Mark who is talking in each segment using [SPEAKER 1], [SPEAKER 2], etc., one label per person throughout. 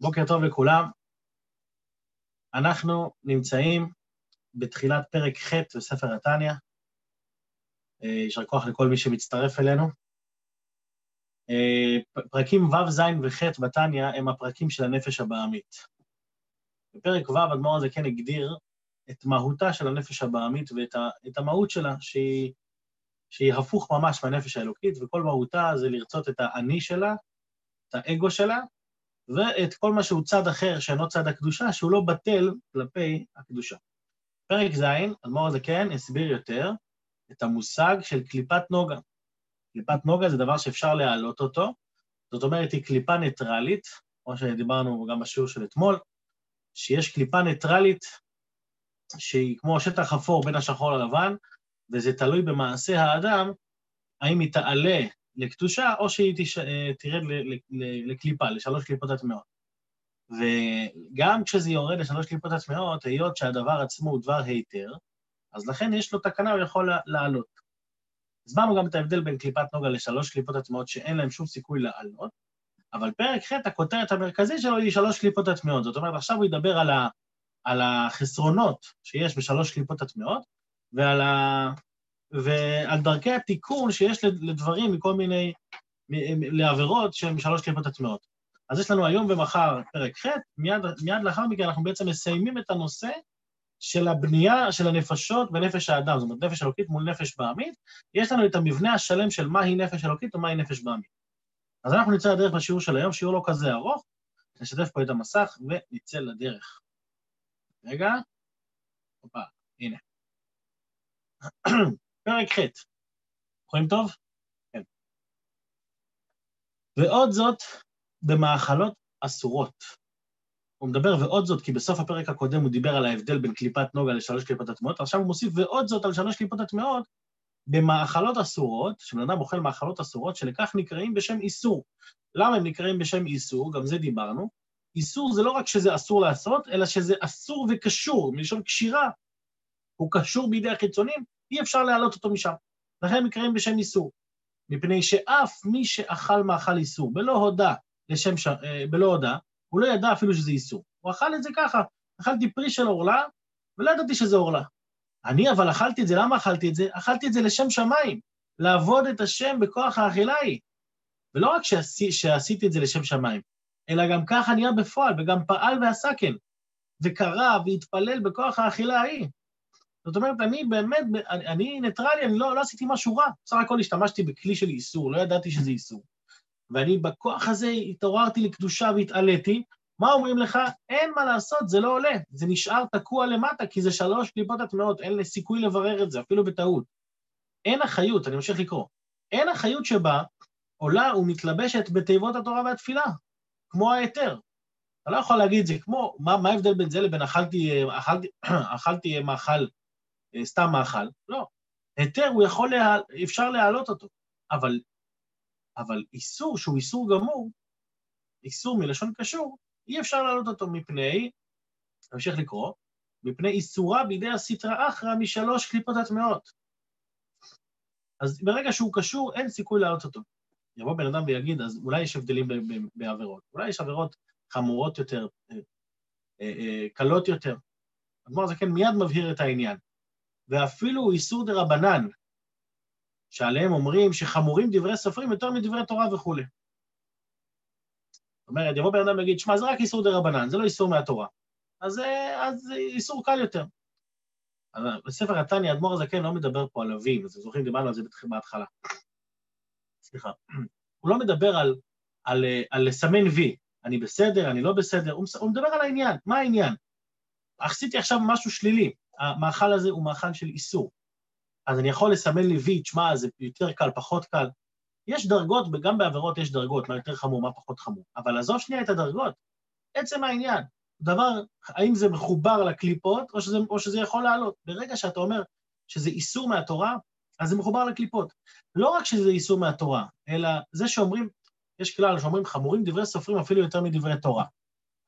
[SPEAKER 1] בוקר טוב לכולם. אנחנו נמצאים בתחילת פרק ח' בספר התניא. אה, יישר כוח לכל מי שמצטרף אלינו. אה, פרקים ו', ז' וח' בתניא הם הפרקים של הנפש הבעמית. בפרק ו' אדמו"ר הזה כן הגדיר את מהותה של הנפש הבעמית ואת המהות שלה, שהיא, שהיא הפוך ממש מהנפש האלוקית, וכל מהותה זה לרצות את האני שלה, את האגו שלה, ואת כל מה שהוא צד אחר שאינו צד הקדושה, שהוא לא בטל כלפי הקדושה. פרק ז', אדמו"ר הזה כן הסביר יותר את המושג של קליפת נוגה. קליפת נוגה זה דבר שאפשר להעלות אותו, זאת אומרת, היא קליפה ניטרלית, כמו שדיברנו גם בשיעור של אתמול, שיש קליפה ניטרלית שהיא כמו שטח אפור בין השחור ללבן, וזה תלוי במעשה האדם, האם היא תעלה לקדושה, או שהיא תש... אה, תרד לקליפה, לשלוש קליפות הטמעות. וגם כשזה יורד לשלוש קליפות הטמעות, היות שהדבר עצמו הוא דבר היתר, אז לכן יש לו תקנה, הוא יכול לעלות. הסברנו גם את ההבדל בין קליפת נוגה לשלוש קליפות הטמעות שאין להם שום סיכוי לעלות, אבל פרק ח', הכותרת המרכזית שלו היא שלוש קליפות הטמעות. זאת אומרת, עכשיו הוא ידבר על, ה, על החסרונות שיש בשלוש קליפות הטמעות, ועל ה, ועל דרכי התיקון שיש לדברים מכל מיני, לעבירות שהן שלוש קליפות הטמעות. אז יש לנו היום ומחר פרק ח', מיד, מיד לאחר מכן אנחנו בעצם מסיימים את הנושא של הבנייה של הנפשות בנפש האדם, זאת אומרת, נפש אלוקית מול נפש בעמית, יש לנו את המבנה השלם של מהי נפש אלוקית ומהי נפש בעמית. אז אנחנו נצא לדרך בשיעור של היום, שיעור לא כזה ארוך, נשתף פה את המסך ונצא לדרך. רגע, הופה, הנה. פרק ח', רואים טוב? כן. ועוד זאת במאכלות אסורות. הוא מדבר ועוד זאת, כי בסוף הפרק הקודם הוא דיבר על ההבדל בין קליפת נוגה לשלוש קליפות הטמעות, עכשיו הוא מוסיף ועוד זאת על שלוש קליפות הטמעות במאכלות אסורות, שבן אדם אוכל מאכלות אסורות, שלכך נקראים בשם איסור. למה הם נקראים בשם איסור? גם זה דיברנו. איסור זה לא רק שזה אסור לעשות, אלא שזה אסור וקשור, מלשון קשירה. הוא קשור בידי החיצונים, אי אפשר להעלות אותו משם. לכן הם נקראים בשם איסור. מפני שאף מי שאכל מאכל איסור בלא הודה לשם ש... אה, בלא הודה, הוא לא ידע אפילו שזה איסור. הוא אכל את זה ככה, אכלתי פרי של עורלה, ולא ידעתי שזה עורלה. אני אבל אכלתי את זה, למה אכלתי את זה? אכלתי את זה לשם שמיים, לעבוד את השם בכוח האכילה היא. ולא רק שעשי, שעשיתי את זה לשם שמיים, אלא גם ככה נהיה בפועל, וגם פעל ועשה כן, וקרא והתפלל בכוח האכילה ההיא. זאת אומרת, אני באמת, אני, ניטרלי, אני לא, לא עשיתי משהו רע, בסך הכל השתמשתי בכלי של איסור, לא ידעתי שזה איסור. ואני בכוח הזה התעוררתי לקדושה והתעליתי, מה אומרים לך? אין מה לעשות, זה לא עולה, זה נשאר תקוע למטה, כי זה שלוש קליפות הטמעות, אין סיכוי לברר את זה, אפילו בטעות. אין אחריות, אני ממשיך לקרוא, אין אחריות שבה עולה ומתלבשת בתיבות התורה והתפילה, כמו ההיתר. אתה לא יכול להגיד, זה כמו, מה ההבדל בין זה לבין אכלתי, אכלתי, אכלתי מאכל, אה, סתם מאכל? לא. היתר, הוא יכול, לה, אפשר להעלות אותו, אבל, אבל איסור שהוא איסור גמור, איסור מלשון קשור, אי אפשר להעלות אותו מפני, נמשיך לקרוא, מפני איסורה בידי הסטרא אחרא משלוש קליפות הטמעות. אז ברגע שהוא קשור, אין סיכוי להעלות אותו. יבוא בן אדם ויגיד, אז אולי יש הבדלים בעבירות, אולי יש עבירות חמורות יותר, אה, אה, אה, קלות יותר. אדמו"ר כן מיד מבהיר את העניין. ואפילו איסור דה רבנן, שעליהם אומרים שחמורים דברי סופרים יותר מדברי תורה וכולי. זאת אומרת, יבוא בן אדם ויגיד, שמע, זה רק איסור דה רבנן, זה לא איסור מהתורה. אז, זה איסור קל יותר. בספר התניא, אדמו"ר הזקן לא מדבר פה על אבים, אז אתם זוכרים, דיברנו על זה בהתחלה. סליחה. הוא לא מדבר על, על, על לסמן וי, אני בסדר, אני לא בסדר, הוא, הוא מדבר על העניין, מה העניין? עשיתי עכשיו משהו שלילי, המאכל הזה הוא מאכל של איסור. אז אני יכול לסמן לי וי, תשמע, זה יותר קל, פחות קל. יש דרגות, וגם בעבירות יש דרגות, מה יותר חמור, מה פחות חמור. אבל עזוב שנייה את הדרגות. עצם העניין, דבר, האם זה מחובר לקליפות, או שזה, או שזה יכול לעלות. ברגע שאתה אומר שזה איסור מהתורה, אז זה מחובר לקליפות. לא רק שזה איסור מהתורה, אלא זה שאומרים, יש כלל שאומרים חמורים דברי סופרים אפילו יותר מדברי תורה.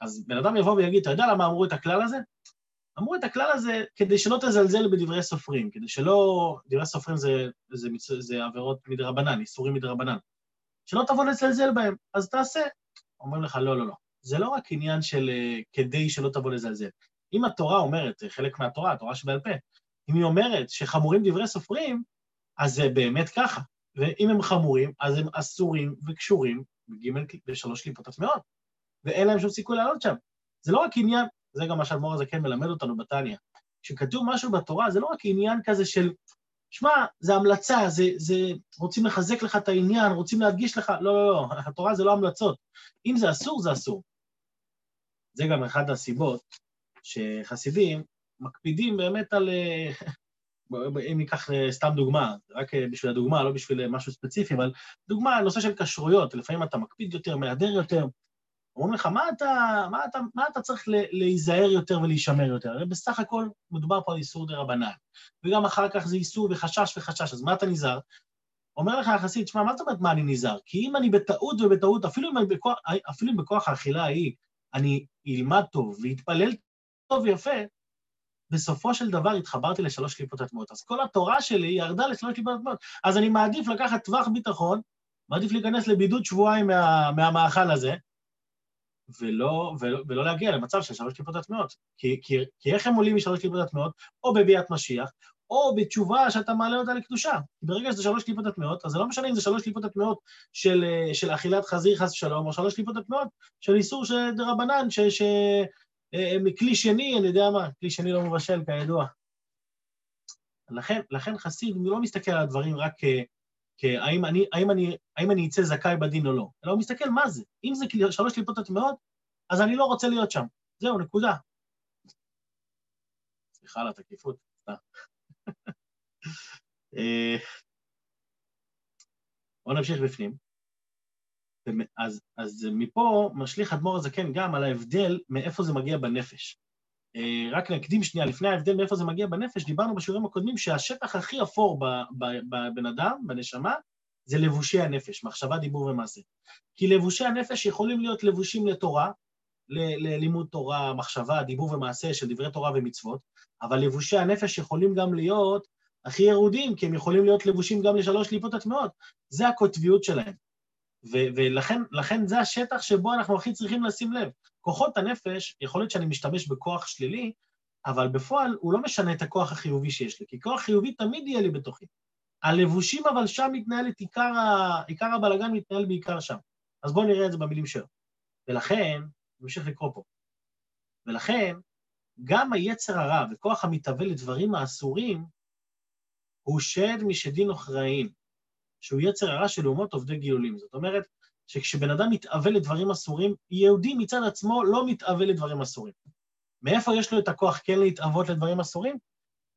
[SPEAKER 1] אז בן אדם יבוא ויגיד, אתה יודע למה אמרו את הכלל הזה? אמרו את הכלל הזה כדי שלא תזלזל בדברי סופרים, כדי שלא... דברי סופרים זה, זה, זה, זה עבירות מדרבנן, איסורים מדרבנן. שלא תבוא לזלזל בהם, אז תעשה. אומרים לך, לא, לא, לא. זה לא רק עניין של אה, כדי שלא תבוא לזלזל. אם התורה אומרת, זה חלק מהתורה, התורה שבעל פה, אם היא אומרת שחמורים דברי סופרים, אז זה באמת ככה. ואם הם חמורים, אז הם אסורים וקשורים בגימל בשלוש קליפות הטמעות, ואין להם שום סיכוי לעלות שם. זה לא רק עניין, זה גם מה שאדמו"ר הזה כן מלמד אותנו בתניא. כשכתוב משהו בתורה, זה לא רק עניין כזה של, שמע, זה המלצה, זה, זה, רוצים לחזק לך את העניין, רוצים להדגיש לך, לא, לא, לא, התורה זה לא המלצות. אם זה אסור, זה אסור. זה גם אחת הסיבות שחסידים מקפידים באמת על... אה, אם ניקח אה, סתם דוגמה, רק אה, בשביל הדוגמה, לא בשביל משהו ספציפי, אבל דוגמה, נושא של כשרויות, לפעמים אתה מקפיד יותר, מהדר יותר, אומרים לך, מה אתה, מה אתה, מה אתה צריך להיזהר יותר ולהישמר יותר? הרי בסך הכל מדובר פה על איסור דה רבנן, וגם אחר כך זה איסור וחשש וחשש, אז מה אתה נזהר? אומר לך החסיד, שמע, מה זאת אומרת מה אני נזהר? כי אם אני בטעות ובטעות, אפילו אם בכוח, אפילו אם בכוח האכילה ההיא אני אלמד טוב ואתפלל טוב ויפה, בסופו של דבר התחברתי לשלוש קליפות הטמעות. אז כל התורה שלי ירדה לשלוש קליפות הטמעות. אז אני מעדיף לקחת טווח ביטחון, מעדיף להיכנס לבידוד שבועיים מה, מהמאכל הזה, ולא, ולא, ולא להגיע למצב של שלוש קליפות הטמעות. כי, כי, כי איך הם עולים משלוש קליפות הטמעות? או בביאת משיח, או בתשובה שאתה מעלה אותה לקדושה. ברגע שזה שלוש קליפות הטמעות, אז זה לא משנה אם זה שלוש קליפות הטמעות של, של אכילת חזיר חס ושלום, או שלוש קליפות הטמעות של איסור של דרבנן. ש אה, מכלי שני, אני יודע מה, כלי שני לא מבשל, כידוע. לכן, לכן חסיד לא מסתכל על הדברים רק כהאם אני, האם אני, האם אני אצא זכאי בדין או לא, אלא הוא מסתכל מה זה. אם זה שלוש קליפות הטמעות, אז אני לא רוצה להיות שם. זהו, נקודה. סליחה על התקיפות. אה, בואו נמשיך בפנים. אז, אז מפה משליך אדמו"ר הזקן גם על ההבדל מאיפה זה מגיע בנפש. אה, רק נקדים שנייה, לפני ההבדל מאיפה זה מגיע בנפש, דיברנו בשיעורים הקודמים שהשטח הכי אפור בבן אדם, בנשמה, זה לבושי הנפש, מחשבה, דיבור ומעשה. כי לבושי הנפש יכולים להיות לבושים לתורה, ללימוד תורה, מחשבה, דיבור ומעשה של דברי תורה ומצוות, אבל לבושי הנפש יכולים גם להיות הכי ירודים, כי הם יכולים להיות לבושים גם לשלוש ליפות הטמעות. זה הקוטביות שלהם. ו- ולכן זה השטח שבו אנחנו הכי צריכים לשים לב. כוחות הנפש, יכול להיות שאני משתמש בכוח שלילי, אבל בפועל הוא לא משנה את הכוח החיובי שיש לי, כי כוח חיובי תמיד יהיה לי בתוכי. הלבושים, אבל שם מתנהל את עיקר, ה... עיקר הבלגן מתנהל בעיקר שם. אז בואו נראה את זה במילים שלו. ולכן, נמשיך לקרוא פה. ולכן, גם היצר הרע וכוח המתהווה לדברים האסורים, הוא שד משדין אחראין, שהוא יצר הרע של אומות עובדי גילולים. זאת אומרת, שכשבן אדם מתאווה לדברים אסורים, יהודי מצד עצמו לא מתאווה לדברים אסורים. מאיפה יש לו את הכוח כן להתאוות לדברים אסורים?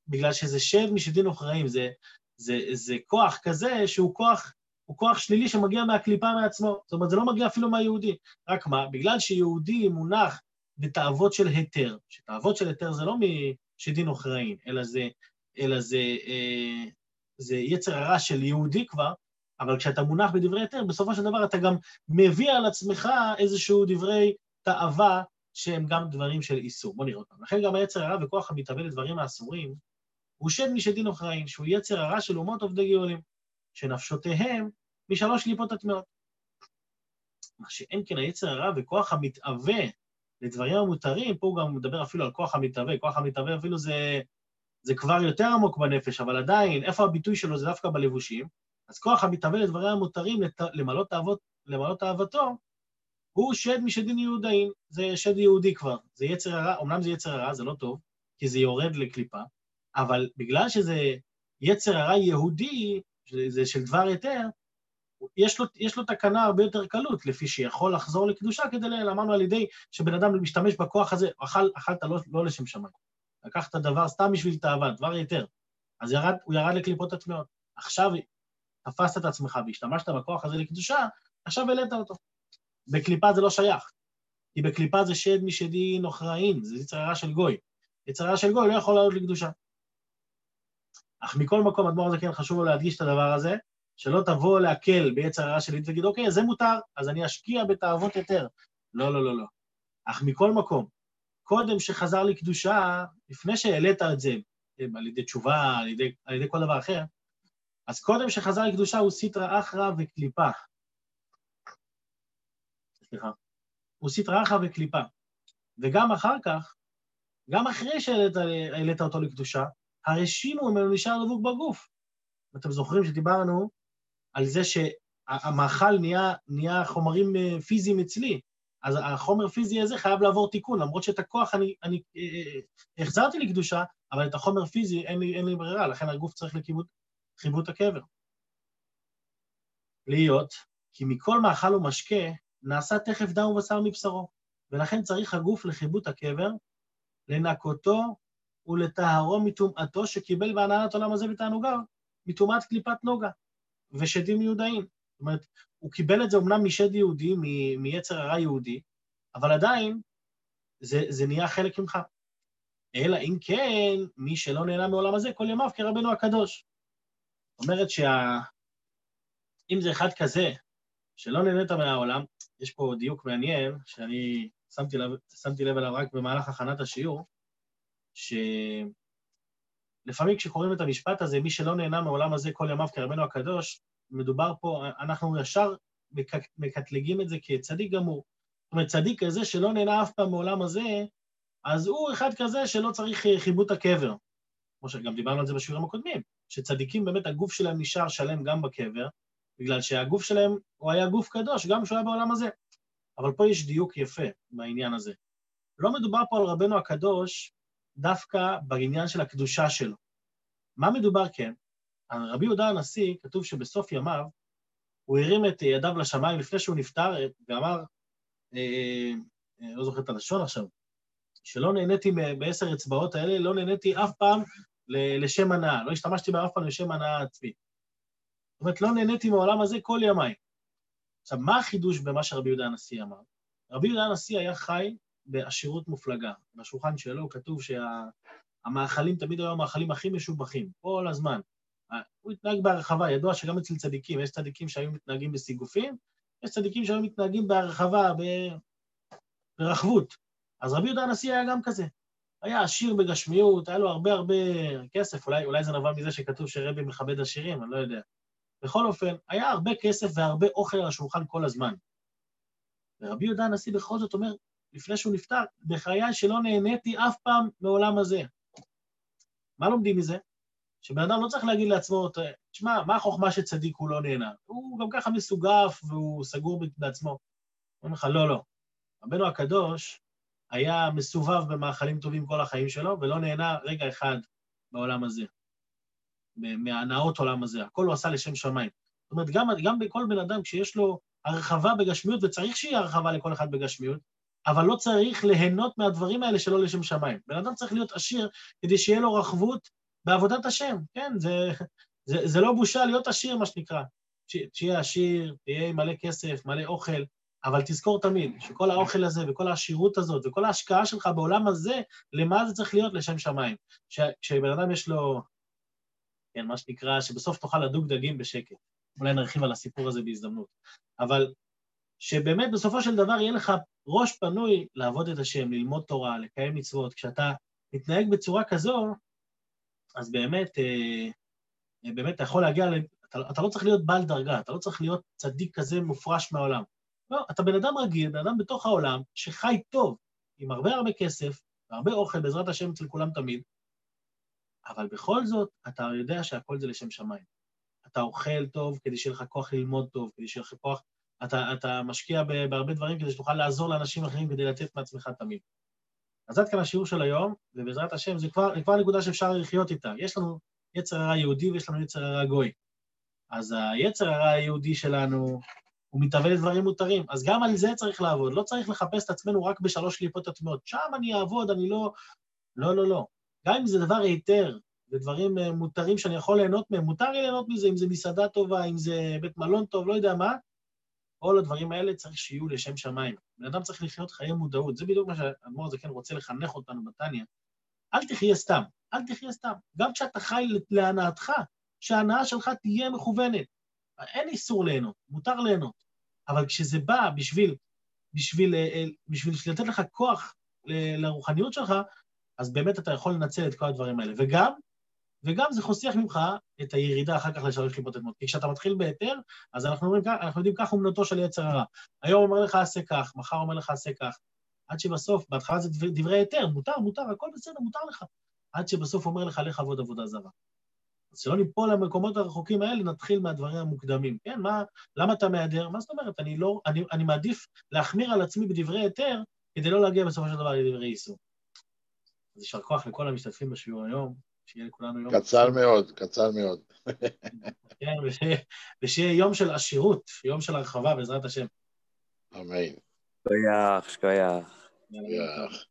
[SPEAKER 1] בגלל שזה שד משדין אחראים, זה, זה, זה כוח כזה שהוא כוח, הוא כוח שלילי שמגיע מהקליפה מעצמו. זאת אומרת, זה לא מגיע אפילו מהיהודי. רק מה? בגלל שיהודי מונח בתאוות של היתר, שתאוות של היתר זה לא משדין אחראים, אלא זה, אלא זה אה, זה יצר הרע של יהודי כבר, אבל כשאתה מונח בדברי היתר, בסופו של דבר אתה גם מביא על עצמך איזשהו דברי תאווה שהם גם דברים של איסור. בוא נראה אותם. לכן גם היצר הרע וכוח המתאבל לדברים האסורים, הוא שד משדין אוכריים, שהוא יצר הרע של אומות עובדי גאולים, שנפשותיהם משלוש קליפות הטמעות. מה שאין כן היצר הרע וכוח המתאווה לדברים המותרים, פה הוא גם מדבר אפילו על כוח המתאווה, כוח המתאווה אפילו זה זה כבר יותר עמוק בנפש, אבל עדיין, איפה הביטוי שלו זה דווקא בלבושים, אז כוח המתהווה לדברי המותרים. למלא, תאוות, למלא תאוותו, הוא שד משדין יהודאים, זה שד יהודי כבר, זה יצר הרע, אמנם זה יצר הרע, זה לא טוב, כי זה יורד לקליפה, אבל בגלל שזה יצר הרע יהודי, זה של דבר היתר, יש לו, יש לו תקנה הרבה יותר קלות, לפי שיכול לחזור לקדושה כדי, אמרנו על ידי שבן אדם משתמש בכוח הזה, אכל, אכלת לא, לא לשם שמיים. לקחת דבר סתם בשביל תאווה, דבר היתר. אז ירד, הוא ירד לקליפות הטמעות. עכשיו תפסת את עצמך והשתמשת בכוח הזה לקדושה, עכשיו העלית אותו. בקליפה זה לא שייך, כי בקליפה זה שד משדי נוכראין, זה יצר הרע של גוי. יצר הרע של גוי לא יכול לעלות לקדושה. אך מכל מקום, אדמו"ר הזה כן חשוב לו להדגיש את הדבר הזה, שלא תבוא להקל ביצר הרע שלי ותגיד, אוקיי, זה מותר, אז אני אשקיע בתאוות יותר. לא, לא, לא, לא. אך מכל מקום, קודם שחזר לקדושה, לפני שהעלית את זה על ידי תשובה, על ידי, על ידי כל דבר אחר, אז קודם שחזר לקדושה הוא סיטרא אחרא וקליפה. סליחה. מוסיף רחה וקליפה. וגם אחר כך, גם אחרי שהעלית אותו לקדושה, הרי שינו ממנו נשאר דבוק בגוף. אתם זוכרים שדיברנו על זה שהמאכל נהיה, נהיה חומרים אה, פיזיים אצלי, אז החומר הפיזי הזה חייב לעבור תיקון, למרות שאת הכוח אני, אני אה, החזרתי לקדושה, אבל את החומר פיזי אין לי, אין לי ברירה, לכן הגוף צריך לחיבוט הקבר. להיות, כי מכל מאכל ומשקה נעשה תכף דם ובשר מבשרו, ולכן צריך הגוף לחיבוט הקבר, לנקותו ולטהרו מטומאתו שקיבל בהנהלת עולם הזה ותענוגיו, מטומאת קליפת נוגה ושדים מיודעים. אומרת, הוא קיבל את זה אמנם משד יהודי, מיצר הרע יהודי, אבל עדיין זה, זה נהיה חלק ממך. אלא אם כן, מי שלא נהנה מעולם הזה, כל ימיו כרבנו הקדוש. זאת אומרת שה... אם זה אחד כזה, שלא נהנית מהעולם, יש פה דיוק מעניין, שאני שמתי לב, שמתי לב אליו רק במהלך הכנת השיעור, שלפעמים כשקוראים את המשפט הזה, מי שלא נהנה מעולם הזה כל ימיו כרבנו הקדוש, מדובר פה, אנחנו ישר מקטלגים את זה כצדיק גמור. זאת אומרת, צדיק כזה שלא נהנה אף פעם מעולם הזה, אז הוא אחד כזה שלא צריך חיבוט הקבר. כמו שגם דיברנו על זה בשיעורים הקודמים, שצדיקים באמת הגוף שלהם נשאר שלם גם בקבר, בגלל שהגוף שלהם, הוא היה גוף קדוש, גם כשהוא היה בעולם הזה. אבל פה יש דיוק יפה בעניין הזה. לא מדובר פה על רבנו הקדוש דווקא בעניין של הקדושה שלו. מה מדובר כן? רבי יהודה הנשיא, כתוב שבסוף ימיו, הוא הרים את ידיו לשמיים לפני שהוא נפטר, ואמר, אה, אה, לא זוכר את הלשון עכשיו, שלא נהניתי בעשר אצבעות האלה, לא נהניתי אף פעם לשם הנאה, לא השתמשתי בה אף פעם לשם הנאה עצמי. זאת אומרת, לא נהניתי מהעולם הזה כל ימיי. עכשיו, מה החידוש במה שרבי יהודה הנשיא אמר? רבי יהודה הנשיא היה חי בעשירות מופלגה. בשולחן שלו כתוב שהמאכלים שה... תמיד היו המאכלים הכי משובחים, כל הזמן. הוא התנהג בהרחבה, ידוע שגם אצל צדיקים, יש צדיקים שהיו מתנהגים בסיגופים, יש צדיקים שהיו מתנהגים בהרחבה, ב... ברחבות. אז רבי יהודה הנשיא היה גם כזה. היה עשיר בגשמיות, היה לו הרבה הרבה כסף, אולי, אולי זה נבע מזה שכתוב שרבי מכבד עשירים, אני לא יודע. בכל אופן, היה הרבה כסף והרבה אוכל על השולחן כל הזמן. ורבי יהודה הנשיא בכל זאת אומר, לפני שהוא נפטר, בחיי שלא נהניתי אף פעם מעולם הזה. מה לומדים מזה? שבן אדם לא צריך להגיד לעצמו, תשמע, מה החוכמה שצדיק הוא לא נהנה? הוא גם ככה מסוגף והוא סגור בעצמו. אומרים לך, לא, לא. רבנו הקדוש היה מסובב במאכלים טובים כל החיים שלו, ולא נהנה רגע אחד בעולם הזה. מהנאות עולם הזה, הכל הוא עשה לשם שמיים. זאת אומרת, גם, גם בכל בן אדם, כשיש לו הרחבה בגשמיות, וצריך שיהיה הרחבה לכל אחד בגשמיות, אבל לא צריך ליהנות מהדברים האלה שלא לשם שמיים. בן אדם צריך להיות עשיר כדי שיהיה לו רחבות בעבודת השם, כן? זה, זה, זה לא בושה להיות עשיר, מה שנקרא. שיהיה עשיר, תהיה מלא כסף, מלא אוכל, אבל תזכור תמיד שכל האוכל הזה וכל העשירות הזאת וכל ההשקעה שלך בעולם הזה, למה זה צריך להיות? לשם שמיים. כשבן אדם יש לו כן, מה שנקרא, שבסוף תוכל לדוג דגים בשקט. אולי נרחיב על הסיפור הזה בהזדמנות. אבל שבאמת בסופו של דבר יהיה לך ראש פנוי לעבוד את השם, ללמוד תורה, לקיים מצוות. כשאתה מתנהג בצורה כזו, אז באמת, אה, אה, באמת אתה יכול להגיע, אתה, אתה לא צריך להיות בעל דרגה, אתה לא צריך להיות צדיק כזה מופרש מהעולם. לא, אתה בן אדם רגיל, בן אדם בתוך העולם, שחי טוב, עם הרבה הרבה כסף, והרבה אוכל, בעזרת השם אצל כולם תמיד, אבל בכל זאת, אתה יודע שהכל זה לשם שמיים. אתה אוכל טוב כדי שיהיה לך כוח ללמוד טוב, כדי שיהיה לך כוח... אתה, אתה משקיע בהרבה דברים כדי שתוכל לעזור לאנשים אחרים כדי לתת מעצמך תמיד. אז עד כאן השיעור של היום, ובעזרת השם, זה כבר, כבר נקודה שאפשר לחיות איתה. יש לנו יצר הרע יהודי ויש לנו יצר הרע גוי. אז היצר הרע היהודי שלנו, הוא מתהווה לדברים מותרים. אז גם על זה צריך לעבוד. לא צריך לחפש את עצמנו רק בשלוש קליפות הטמעות. שם אני אעבוד, אני לא... לא, לא, לא. גם אם זה דבר היתר, ודברים אה, מותרים שאני יכול ליהנות מהם, מותר לי ליהנות מזה, אם זה מסעדה טובה, אם זה בית מלון טוב, לא יודע מה, כל הדברים האלה צריך שיהיו לשם שמיים. בן אדם צריך לחיות חיי מודעות, זה בדיוק מה שהאדמו"ר הזה כן רוצה לחנך אותנו בתניא. אל תחיה סתם, אל תחיה סתם. גם כשאתה חי להנאתך, שההנאה שלך תהיה מכוונת. אין איסור ליהנות, מותר ליהנות. אבל כשזה בא בשביל, בשביל, בשביל, אה, בשביל לתת לך כוח לרוחניות שלך, אז באמת אתה יכול לנצל את כל הדברים האלה. וגם, וגם זה חוסך ממך את הירידה אחר כך לשלוש קליפות אדמות. כי כשאתה מתחיל בהיתר, אז אנחנו, אומרים, אנחנו יודעים כך אומנותו של יצר הרע. היום אומר לך עשה כך, מחר אומר לך עשה כך. עד שבסוף, בהתחלה זה דברי היתר, מותר, מותר, הכל בסדר, מותר לך. עד שבסוף אומר לך, לך עבוד עבודה זרה. אז שלא ניפול למקומות הרחוקים האלה, נתחיל מהדברים המוקדמים. כן, מה, למה אתה מהדר? מה זאת אומרת? אני לא, אני, אני מעדיף להחמיר על עצמי בדברי היתר, כדי לא להגיע בסופו של דבר לדברי איסור. אז יישר כוח לכל המשתתפים בשיעור היום, שיהיה לכולנו יום...
[SPEAKER 2] קצר מאוד, קצר מאוד.
[SPEAKER 1] כן, ושיהיה יום של עשירות, יום של הרחבה בעזרת השם.
[SPEAKER 2] אמן.
[SPEAKER 3] שכוייח, שכוייח.
[SPEAKER 2] שכוייח.